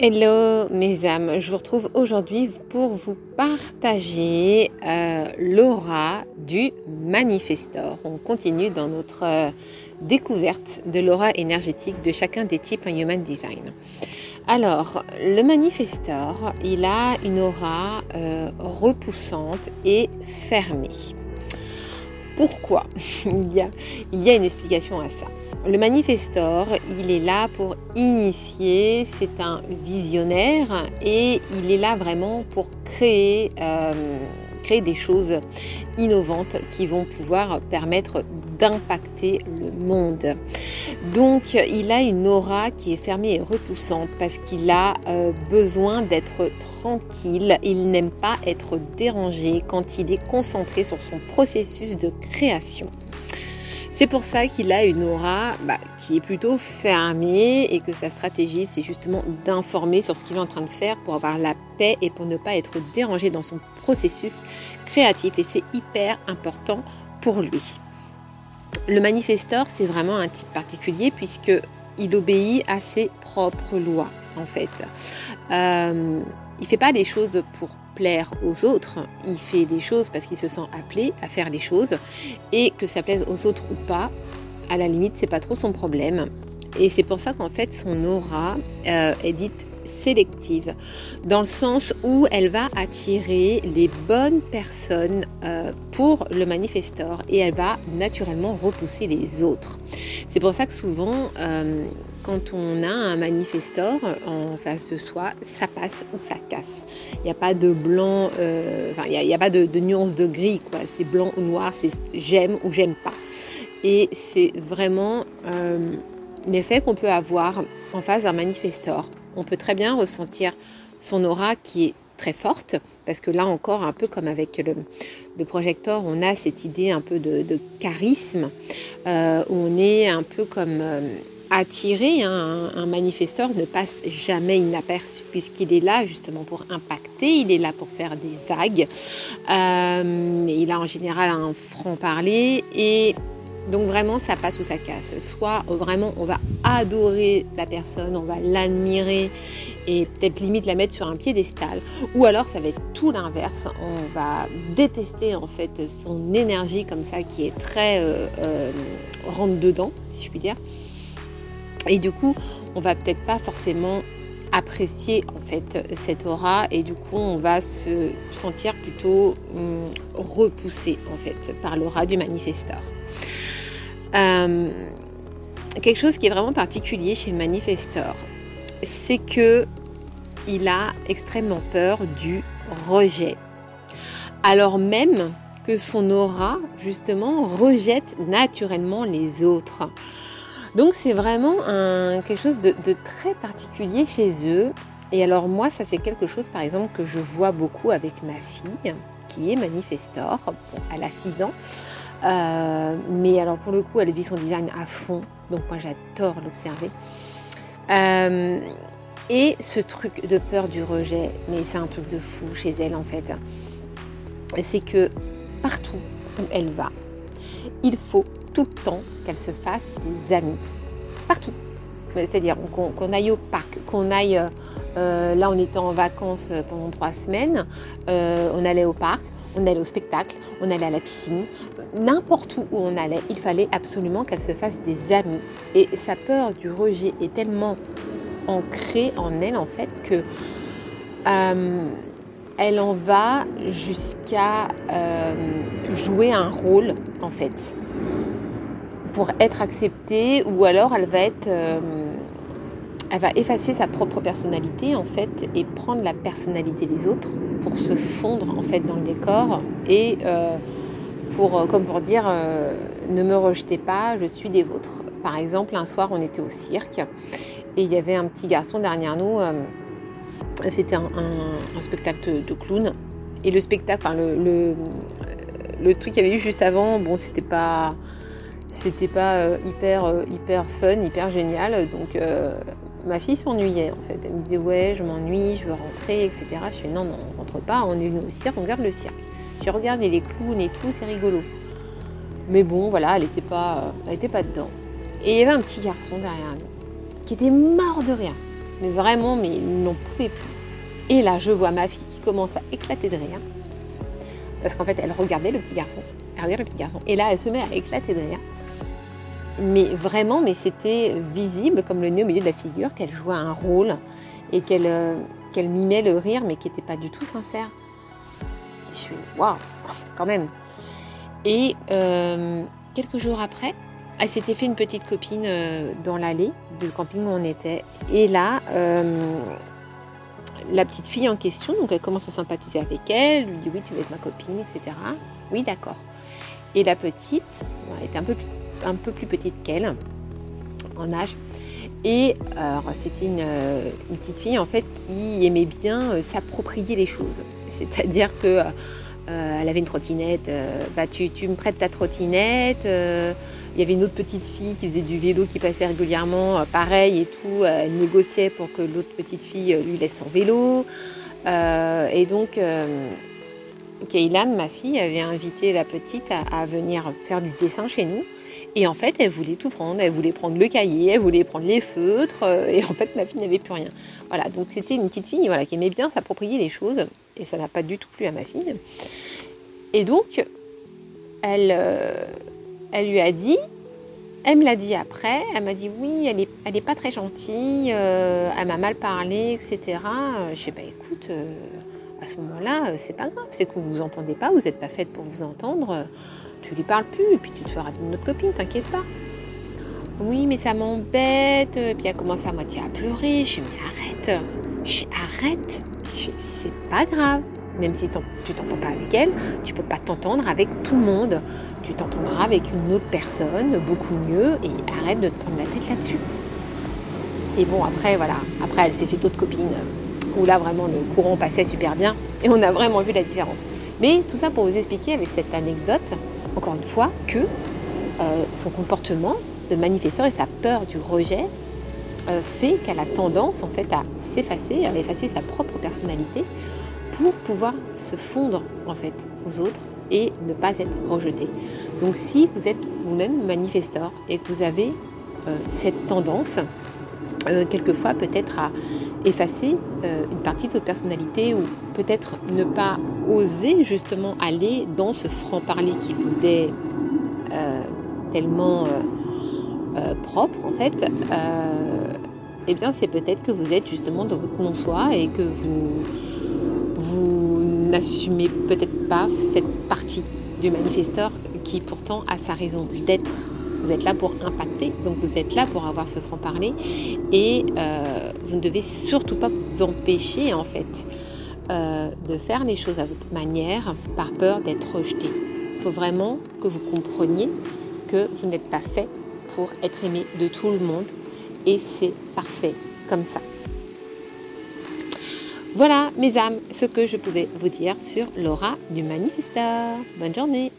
Hello mes âmes, je vous retrouve aujourd'hui pour vous partager euh, l'aura du manifestor. On continue dans notre euh, découverte de l'aura énergétique de chacun des types en Human Design. Alors, le manifestor, il a une aura euh, repoussante et fermée. Pourquoi? Il y, a, il y a une explication à ça. Le manifestor, il est là pour initier, c'est un visionnaire et il est là vraiment pour créer, euh, créer des choses innovantes qui vont pouvoir permettre d'impacter le monde. Donc il a une aura qui est fermée et repoussante parce qu'il a euh, besoin d'être tranquille, il n'aime pas être dérangé quand il est concentré sur son processus de création. C'est pour ça qu'il a une aura bah, qui est plutôt fermée et que sa stratégie, c'est justement d'informer sur ce qu'il est en train de faire pour avoir la paix et pour ne pas être dérangé dans son processus créatif. Et c'est hyper important pour lui. Le manifesteur, c'est vraiment un type particulier puisque il obéit à ses propres lois, en fait. Euh, il fait pas les choses pour plaire aux autres, il fait des choses parce qu'il se sent appelé à faire les choses et que ça plaise aux autres ou pas, à la limite, c'est pas trop son problème. Et c'est pour ça qu'en fait, son aura euh, est dite sélective, dans le sens où elle va attirer les bonnes personnes euh, pour le manifestor et elle va naturellement repousser les autres. C'est pour ça que souvent, euh, quand on a un manifestor en face de soi, ça passe ou ça casse. Il n'y a pas de blanc, euh, il n'y a, pas de, nuance de gris, quoi. C'est blanc ou noir, c'est j'aime ou j'aime pas. Et c'est vraiment l'effet qu'on peut avoir en face d'un manifestor on peut très bien ressentir son aura qui est très forte, parce que là encore, un peu comme avec le, projecteur, on a cette idée un peu de, charisme, euh, on est un peu comme euh, attiré. Hein. Un, manifesteur ne passe jamais inaperçu, puisqu'il est là justement pour impacter, il est là pour faire des vagues. Euh, il a en général un franc-parler et donc vraiment, ça passe ou ça casse. Soit vraiment, on va adorer la personne, on va l'admirer et peut-être limite la mettre sur un piédestal. Ou alors, ça va être tout l'inverse. On va détester en fait son énergie comme ça qui est très euh, euh, rentre dedans, si je puis dire. Et du coup, on va peut-être pas forcément apprécier en fait cette aura et du coup on va se sentir plutôt hum, repoussé en fait par l'aura du manifesteur. Quelque chose qui est vraiment particulier chez le manifesteur, c'est que il a extrêmement peur du rejet. Alors même que son aura, justement, rejette naturellement les autres. Donc c'est vraiment quelque chose de, très particulier chez eux. Et alors moi, ça c'est quelque chose, par exemple, que je vois beaucoup avec ma fille, qui est manifestor. elle a 6 ans. Euh, mais alors pour le coup, elle vit son design à fond. Donc moi j'adore l'observer. Euh, et ce truc de peur du rejet, mais c'est un truc de fou chez elle en fait. C'est que partout où elle va, il faut tout le temps qu'elle se fasse des amis. Partout. C'est-à-dire qu'on aille au parc, qu'on aille... Euh, là, on était en vacances pendant trois semaines. on allait au parc on allait au spectacle, on allait à la piscine, n'importe où où on allait, il fallait absolument qu'elle se fasse des amis. Et sa peur du rejet est tellement ancrée en elle en fait que euh, elle en va jusqu'à euh, jouer un rôle en fait pour être acceptée ou alors elle va être euh, effacer sa propre personnalité en fait et prendre la personnalité des autres pour se fondre en fait dans le décor et euh, pour, comme pour dire, ne me rejetez pas, je suis des vôtres. Par exemple, un soir, on était au cirque et il y avait un petit garçon derrière nous. C'était un, spectacle de, clown et le spectacle, enfin le, le, truc qu'il y avait eu juste avant, bon, c'était pas c'était pas hyper hyper fun, hyper génial. Donc ma fille s'ennuyait en fait. Elle me disait ouais je m'ennuie, je veux rentrer, etc. Je fais non non on rentre pas, on est venu au cirque, on regarde le cirque. J'ai regardé les clowns et tout, c'est rigolo. Mais bon voilà, elle n'était pas, pas dedans. Et il y avait un petit garçon derrière nous qui était mort de rien. Mais vraiment, mais ils n'en pouvaient plus. Et là, je vois ma fille qui commence à éclater de rire. Parce qu'en fait, elle regardait le petit garçon. Elle regardait le petit garçon. Et là, elle se met à éclater de rire. Mais vraiment, mais c'était visible, comme le nez au milieu de la figure, qu'elle jouait un rôle et qu'elle euh, mimait le rire, mais qui n'était pas du tout sincère. Et je suis, waouh, quand même. Et euh, quelques jours après, elle s'était fait une petite copine euh, dans l'allée du camping où on était. Et là, euh, la petite fille en question, donc elle commence à sympathiser avec elle, lui dit oui, tu veux être ma copine, etc. Oui, d'accord. Et la petite, elle était un peu, un peu plus petite qu'elle en âge. Et c'était une, petite fille en fait qui aimait bien s'approprier les choses. C'est-à-dire que euh, elle avait une trottinette, euh, bah, tu, me prêtes ta trottinette. Euh, il y avait une autre petite fille qui faisait du vélo qui passait régulièrement, pareil et tout. elle négociait pour que l'autre petite fille lui laisse son vélo. et donc, Kaylan, ma fille, avait invité la petite à, venir faire du dessin chez nous. Et en fait, elle voulait tout prendre. Elle voulait prendre le cahier, elle voulait prendre les feutres. et en fait, ma fille n'avait plus rien. Voilà, donc c'était une petite fille voilà, qui aimait bien s'approprier les choses et ça n'a pas du tout plu à ma fille. Et donc, elle, euh, elle lui a dit, elle me l'a dit après, elle m'a dit oui, elle n'est pas très gentille, euh, elle m'a mal parlé, etc. Je sais pas, écoute, euh, à ce moment-là, c'est pas grave, c'est que vous vous entendez pas, vous n'êtes pas faite pour vous entendre, tu lui parles plus, et puis tu te feras d'une autre copine, t'inquiète pas. Oui, mais ça m'embête. Puis elle commence à moitié à pleurer. Je lui dis, mais arrête. Je dis, arrête c'est pas grave. Même si tu t'entends pas avec elle, tu peux pas t'entendre avec tout le monde. Tu t'entendras avec une autre personne, beaucoup mieux, et arrête de te prendre la tête là-dessus. Et bon, après, voilà, après, elle s'est fait d'autres copines où là, vraiment, le courant passait super bien, et on a vraiment vu la différence. Mais tout ça pour vous expliquer avec cette anecdote, encore une fois, que euh, son comportement de manifesteur et sa peur du rejet euh, fait qu'elle a tendance en fait à s'effacer, à effacer sa propre personnalité pour pouvoir se fondre en fait aux autres et ne pas être rejetée. Donc si vous êtes vous-même manifesteur et que vous avez euh, cette tendance, euh, quelquefois peut-être à effacer une partie de votre personnalité ou peut-être ne pas oser justement aller dans ce franc-parler qui vous est tellement propre en fait, eh bien c'est peut-être que vous êtes justement dans votre non-soi et que vous, vous n'assumez peut-être pas cette partie du manifesteur qui pourtant a sa raison d'être. Vous êtes là pour impacter, donc vous êtes là pour avoir ce franc-parler et euh, vous ne devez surtout pas vous empêcher en fait euh, de faire les choses à votre manière par peur d'être rejeté. Il faut vraiment que vous compreniez que vous n'êtes pas fait pour être aimé de tout le monde et c'est parfait comme ça. Voilà mes âmes, ce que je pouvais vous dire sur l'aura du manifesteur. Bonne journée